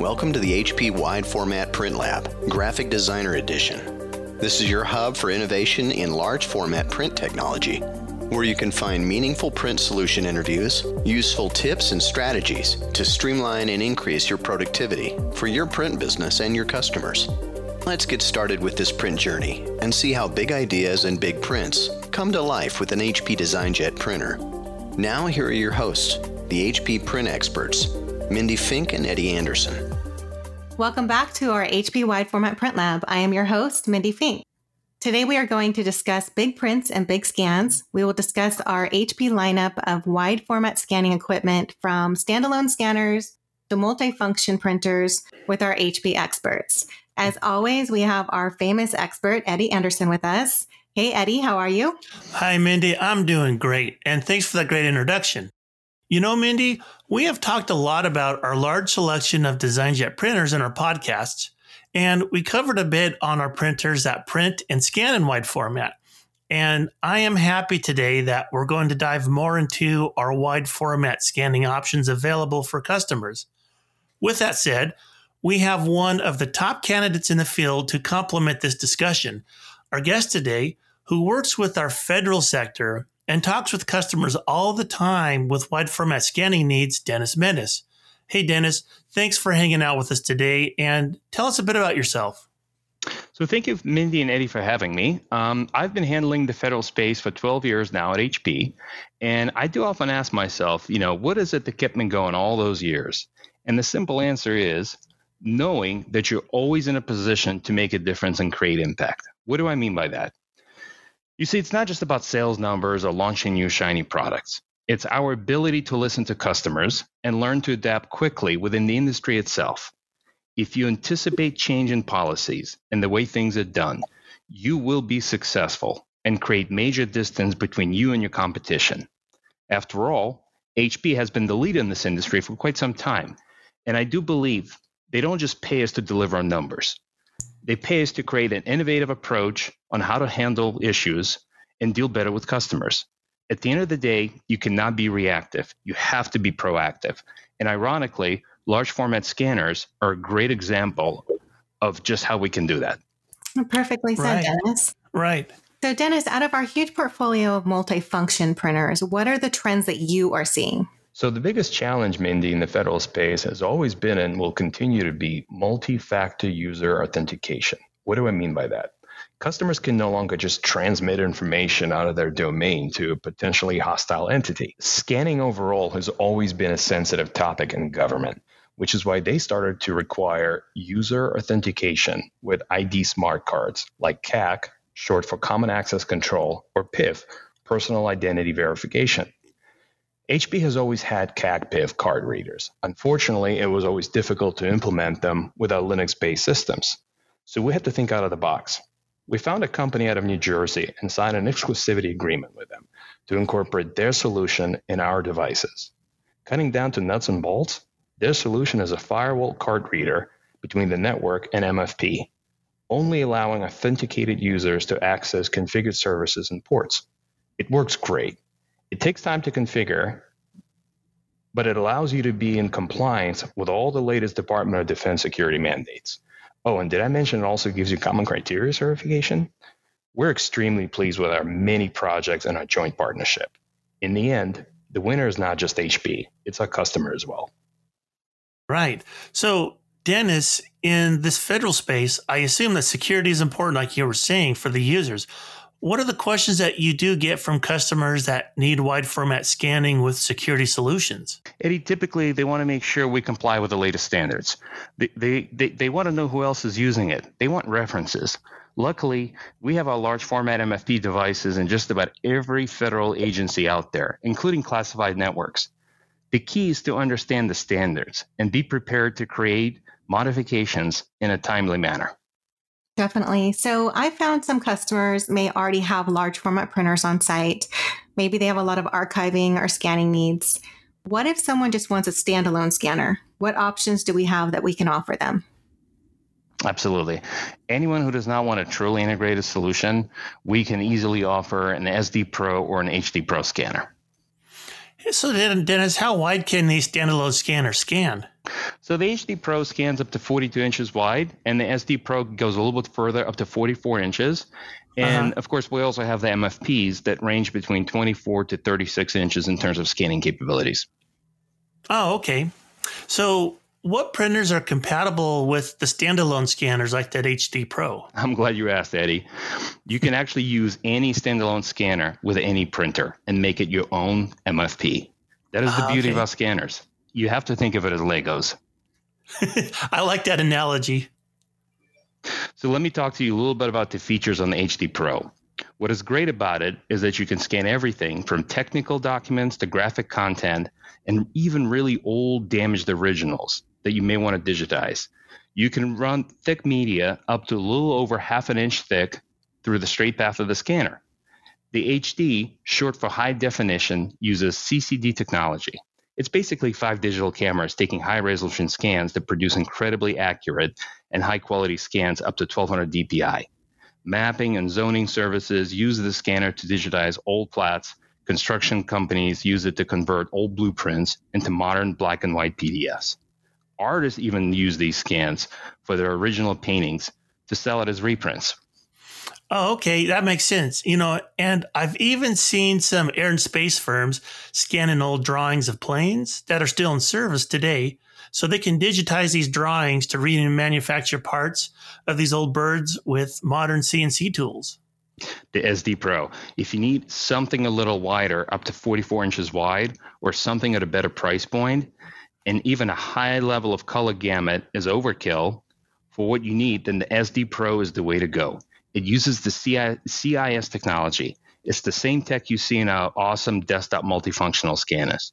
Welcome to the HP Wide Format Print Lab, Graphic Designer Edition. This is your hub for innovation in large format print technology, where you can find meaningful print solution interviews, useful tips and strategies to streamline and increase your productivity for your print business and your customers. Let's get started with this print journey and see how big ideas and big prints come to life with an HP DesignJet printer. Now, here are your hosts, the HP print experts, Mindy Fink and Eddie Anderson. Welcome back to our HP Wide Format Print Lab. I am your host, Mindy Fink. Today we are going to discuss big prints and big scans. We will discuss our HP lineup of wide format scanning equipment from standalone scanners to multifunction printers with our HP experts. As always, we have our famous expert, Eddie Anderson, with us. Hey, Eddie, how are you? Hi, Mindy. I'm doing great. And thanks for that great introduction. You know, Mindy, we have talked a lot about our large selection of DesignJet printers in our podcasts, and we covered a bit on our printers that print and scan in wide format. And I am happy today that we're going to dive more into our wide format scanning options available for customers. With that said, we have one of the top candidates in the field to complement this discussion. Our guest today, who works with our federal sector and talks with customers all the time with wide format scanning needs, Dennis Mendes. Hey, Dennis, thanks for hanging out with us today and tell us a bit about yourself. So, thank you, Mindy and Eddie, for having me. Um, I've been handling the federal space for 12 years now at HP, and I do often ask myself, you know, what is it that kept me going all those years? And the simple answer is knowing that you're always in a position to make a difference and create impact. What do I mean by that? You see, it's not just about sales numbers or launching new shiny products. It's our ability to listen to customers and learn to adapt quickly within the industry itself. If you anticipate change in policies and the way things are done, you will be successful and create major distance between you and your competition. After all, HP has been the leader in this industry for quite some time, and I do believe they don't just pay us to deliver on numbers. They pay us to create an innovative approach on how to handle issues and deal better with customers. At the end of the day, you cannot be reactive. You have to be proactive. And ironically, large format scanners are a great example of just how we can do that. Perfectly said, Right. Dennis. Right. So, Dennis, out of our huge portfolio of multifunction printers, what are the trends that you are seeing? So, the biggest challenge, Mindy, in the federal space has always been and will continue to be multi factor user authentication. What do I mean by that? Customers can no longer just transmit information out of their domain to a potentially hostile entity. Scanning overall has always been a sensitive topic in government, which is why they started to require user authentication with ID smart cards like CAC, short for Common Access Control, or PIV, Personal Identity Verification. HP has always had CAC PIV card readers. Unfortunately, it was always difficult to implement them without Linux based systems. So we had to think out of the box. We found a company out of New Jersey and signed an exclusivity agreement with them to incorporate their solution in our devices. Cutting down to nuts and bolts, their solution is a firewall card reader between the network and MFP, only allowing authenticated users to access configured services and ports. It works great. It takes time to configure, but it allows you to be in compliance with all the latest Department of Defense security mandates. Oh, and did I mention it also gives you common criteria certification? We're extremely pleased with our many projects and our joint partnership. In the end, the winner is not just HP, it's our customer as well. Right. So, Dennis, in this federal space, I assume that security is important, like you were saying, for the users. What are the questions that you do get from customers that need wide format scanning with security solutions? Eddie, typically they want to make sure we comply with the latest standards. They, they, they, they want to know who else is using it. They want references. Luckily, we have our large format MFP devices in just about every federal agency out there, including classified networks. The key is to understand the standards and be prepared to create modifications in a timely manner. Definitely. So I found some customers may already have large format printers on site. Maybe they have a lot of archiving or scanning needs. What if someone just wants a standalone scanner? What options do we have that we can offer them? Absolutely. Anyone who does not want a truly integrated solution, we can easily offer an SD Pro or an HD Pro scanner. So, Dennis, how wide can these standalone scanners scan? So the HD Pro scans up to 42 inches wide, and the SD Pro goes a little bit further, up to 44 inches. And uh-huh. of course, we also have the MFPs that range between 24 to 36 inches in terms of scanning capabilities. Oh, okay. So, what printers are compatible with the standalone scanners like that HD Pro? I'm glad you asked, Eddie. You can actually use any standalone scanner with any printer and make it your own MFP. That is the ah, beauty okay. of our scanners. You have to think of it as Legos. I like that analogy. So let me talk to you a little bit about the features on the HD Pro. What is great about it is that you can scan everything from technical documents to graphic content and even really old damaged originals that you may want to digitize. You can run thick media up to a little over half an inch thick through the straight path of the scanner. The HD, short for high definition, uses CCD technology. It's basically five digital cameras taking high resolution scans that produce incredibly accurate and high quality scans up to 1200 dpi. Mapping and zoning services use the scanner to digitize old plats. Construction companies use it to convert old blueprints into modern black and white PDFs. Artists even use these scans for their original paintings to sell it as reprints. Oh, okay, that makes sense. You know, and I've even seen some air and space firms scanning old drawings of planes that are still in service today, so they can digitize these drawings to read and manufacture parts of these old birds with modern CNC tools. The SD Pro. If you need something a little wider, up to 44 inches wide, or something at a better price point, and even a high level of color gamut is overkill for what you need, then the SD Pro is the way to go. It uses the CIS technology. It's the same tech you see in our awesome desktop multifunctional scanners,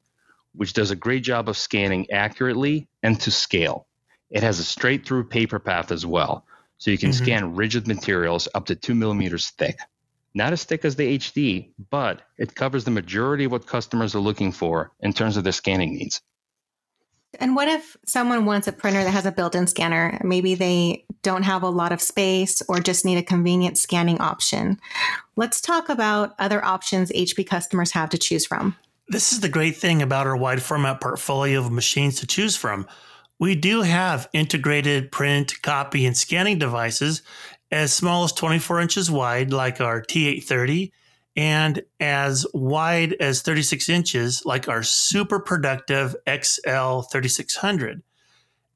which does a great job of scanning accurately and to scale. It has a straight through paper path as well, so you can mm-hmm. scan rigid materials up to two millimeters thick. Not as thick as the HD, but it covers the majority of what customers are looking for in terms of their scanning needs. And what if someone wants a printer that has a built in scanner? Maybe they don't have a lot of space or just need a convenient scanning option. Let's talk about other options HP customers have to choose from. This is the great thing about our wide format portfolio of machines to choose from. We do have integrated print, copy, and scanning devices as small as 24 inches wide, like our T830 and as wide as 36 inches, like our super productive XL 3600.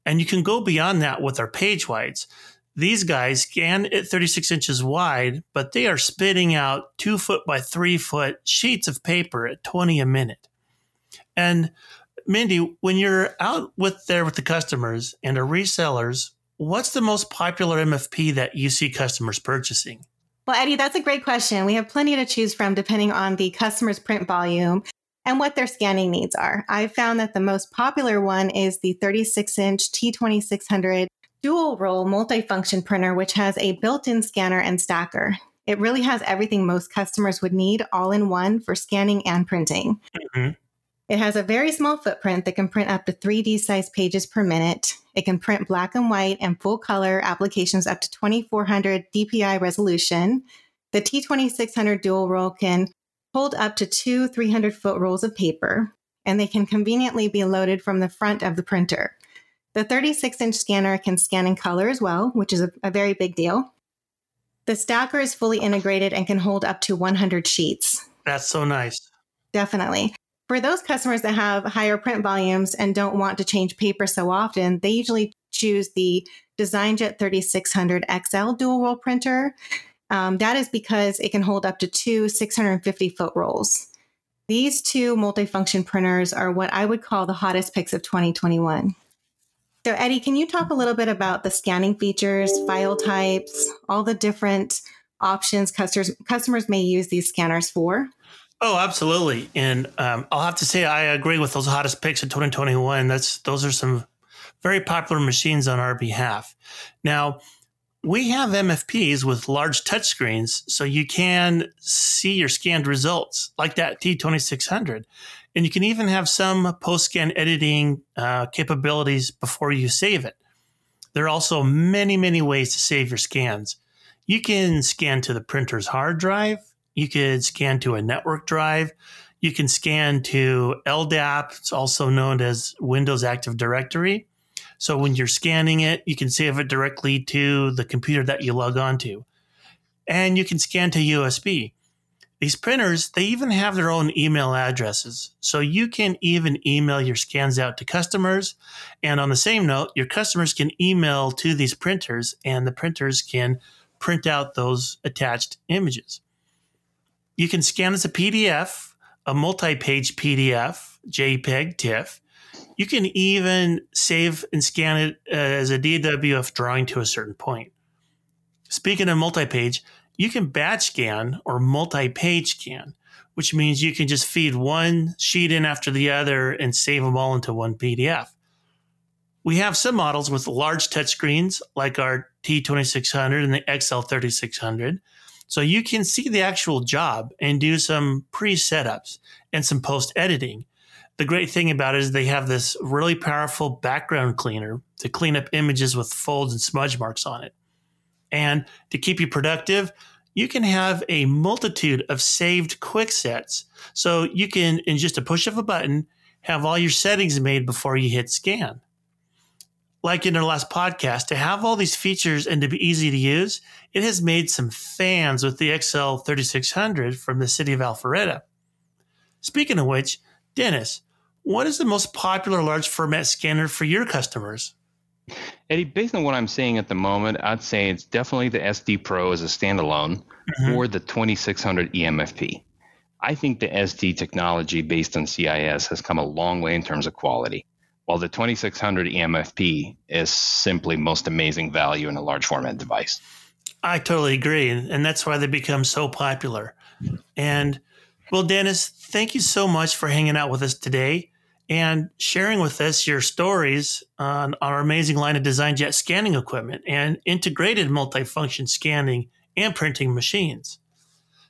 And you can go beyond that with our page wides. These guys scan at 36 inches wide, but they are spitting out two foot by three foot sheets of paper at 20 a minute. And Mindy, when you're out with there with the customers and our resellers, what's the most popular MFP that you see customers purchasing? Well, Eddie, that's a great question. We have plenty to choose from depending on the customer's print volume and what their scanning needs are. I found that the most popular one is the 36 inch T2600 dual roll multifunction printer, which has a built in scanner and stacker. It really has everything most customers would need all in one for scanning and printing. Mm-hmm. It has a very small footprint that can print up to 3D size pages per minute. It can print black and white and full color applications up to 2400 DPI resolution. The T2600 dual roll can hold up to two 300 foot rolls of paper, and they can conveniently be loaded from the front of the printer. The 36 inch scanner can scan in color as well, which is a, a very big deal. The stacker is fully integrated and can hold up to 100 sheets. That's so nice. Definitely. For those customers that have higher print volumes and don't want to change paper so often, they usually choose the DesignJet 3600 XL dual roll printer. Um, that is because it can hold up to two 650 foot rolls. These two multifunction printers are what I would call the hottest picks of 2021. So, Eddie, can you talk a little bit about the scanning features, file types, all the different options customers customers may use these scanners for? Oh, absolutely. And um, I'll have to say I agree with those hottest picks of 2021. That's those are some very popular machines on our behalf. Now, we have MFPs with large touchscreens, so you can see your scanned results, like that T2600. And you can even have some post scan editing uh, capabilities before you save it. There are also many, many ways to save your scans. You can scan to the printer's hard drive, you could scan to a network drive. You can scan to LDAP. It's also known as Windows Active Directory. So when you're scanning it, you can save it directly to the computer that you log on to. And you can scan to USB. These printers, they even have their own email addresses. So you can even email your scans out to customers. And on the same note, your customers can email to these printers and the printers can print out those attached images. You can scan as a PDF, a multi page PDF, JPEG, TIFF. You can even save and scan it uh, as a DWF drawing to a certain point. Speaking of multi page, you can batch scan or multi page scan, which means you can just feed one sheet in after the other and save them all into one PDF. We have some models with large touchscreens like our T2600 and the XL3600. So you can see the actual job and do some pre setups and some post editing. The great thing about it is they have this really powerful background cleaner to clean up images with folds and smudge marks on it. And to keep you productive, you can have a multitude of saved quick sets. So you can, in just a push of a button, have all your settings made before you hit scan. Like in our last podcast, to have all these features and to be easy to use, it has made some fans with the XL3600 from the city of Alpharetta. Speaking of which, Dennis, what is the most popular large format scanner for your customers? Eddie, based on what I'm seeing at the moment, I'd say it's definitely the SD Pro as a standalone mm-hmm. or the 2600 EMFP. I think the SD technology based on CIS has come a long way in terms of quality, while the 2600 EMFP is simply most amazing value in a large format device. I totally agree. And that's why they become so popular. And well, Dennis, thank you so much for hanging out with us today and sharing with us your stories on, our amazing line of DesignJet scanning equipment and integrated multifunction scanning and printing machines.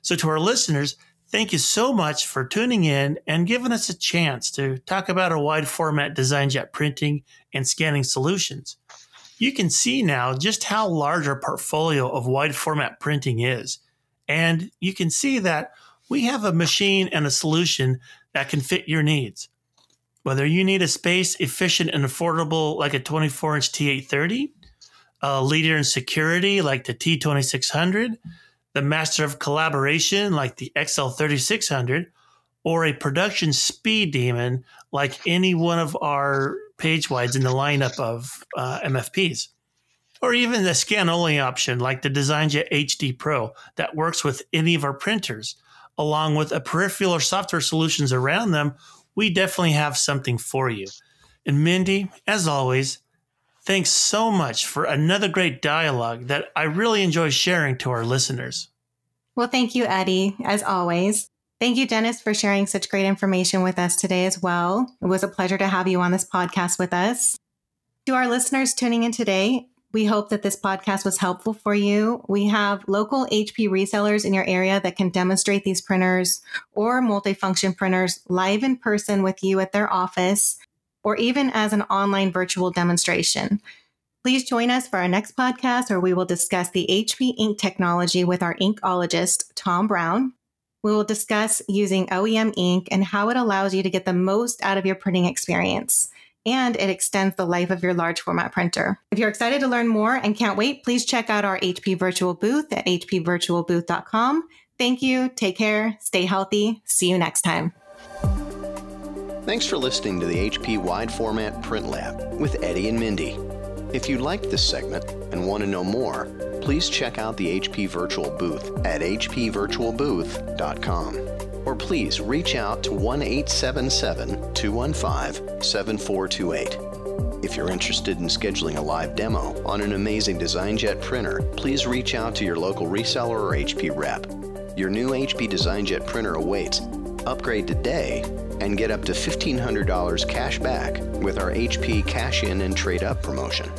So, to our listeners, thank you so much for tuning in and giving us a chance to talk about our wide format DesignJet printing and scanning solutions. You can see now just how large our portfolio of wide format printing is. And you can see that we have a machine and a solution that can fit your needs. Whether you need a space efficient and affordable like a 24 inch T830, a leader in security like the T2600, the master of collaboration like the XL3600, or a production speed demon like any one of our page wides in the lineup of uh, MFPs. Or even the scan only option like the DesignJet HD Pro that works with any of our printers, along with a peripheral or software solutions around them we definitely have something for you. And Mindy, as always, thanks so much for another great dialogue that I really enjoy sharing to our listeners. Well, thank you, Eddie, as always. Thank you, Dennis, for sharing such great information with us today as well. It was a pleasure to have you on this podcast with us. To our listeners tuning in today, we hope that this podcast was helpful for you. We have local HP resellers in your area that can demonstrate these printers or multifunction printers live in person with you at their office or even as an online virtual demonstration. Please join us for our next podcast where we will discuss the HP ink technology with our inkologist, Tom Brown. We will discuss using OEM ink and how it allows you to get the most out of your printing experience and it extends the life of your large format printer. If you're excited to learn more and can't wait, please check out our HP virtual booth at hpvirtualbooth.com. Thank you. Take care. Stay healthy. See you next time. Thanks for listening to the HP Wide Format Print Lab with Eddie and Mindy. If you liked this segment and want to know more, please check out the HP Virtual Booth at hpvirtualbooth.com or please reach out to 1 877 215 7428. If you're interested in scheduling a live demo on an amazing DesignJet printer, please reach out to your local reseller or HP rep. Your new HP DesignJet printer awaits. Upgrade today and get up to $1,500 cash back with our HP Cash In and Trade Up promotion.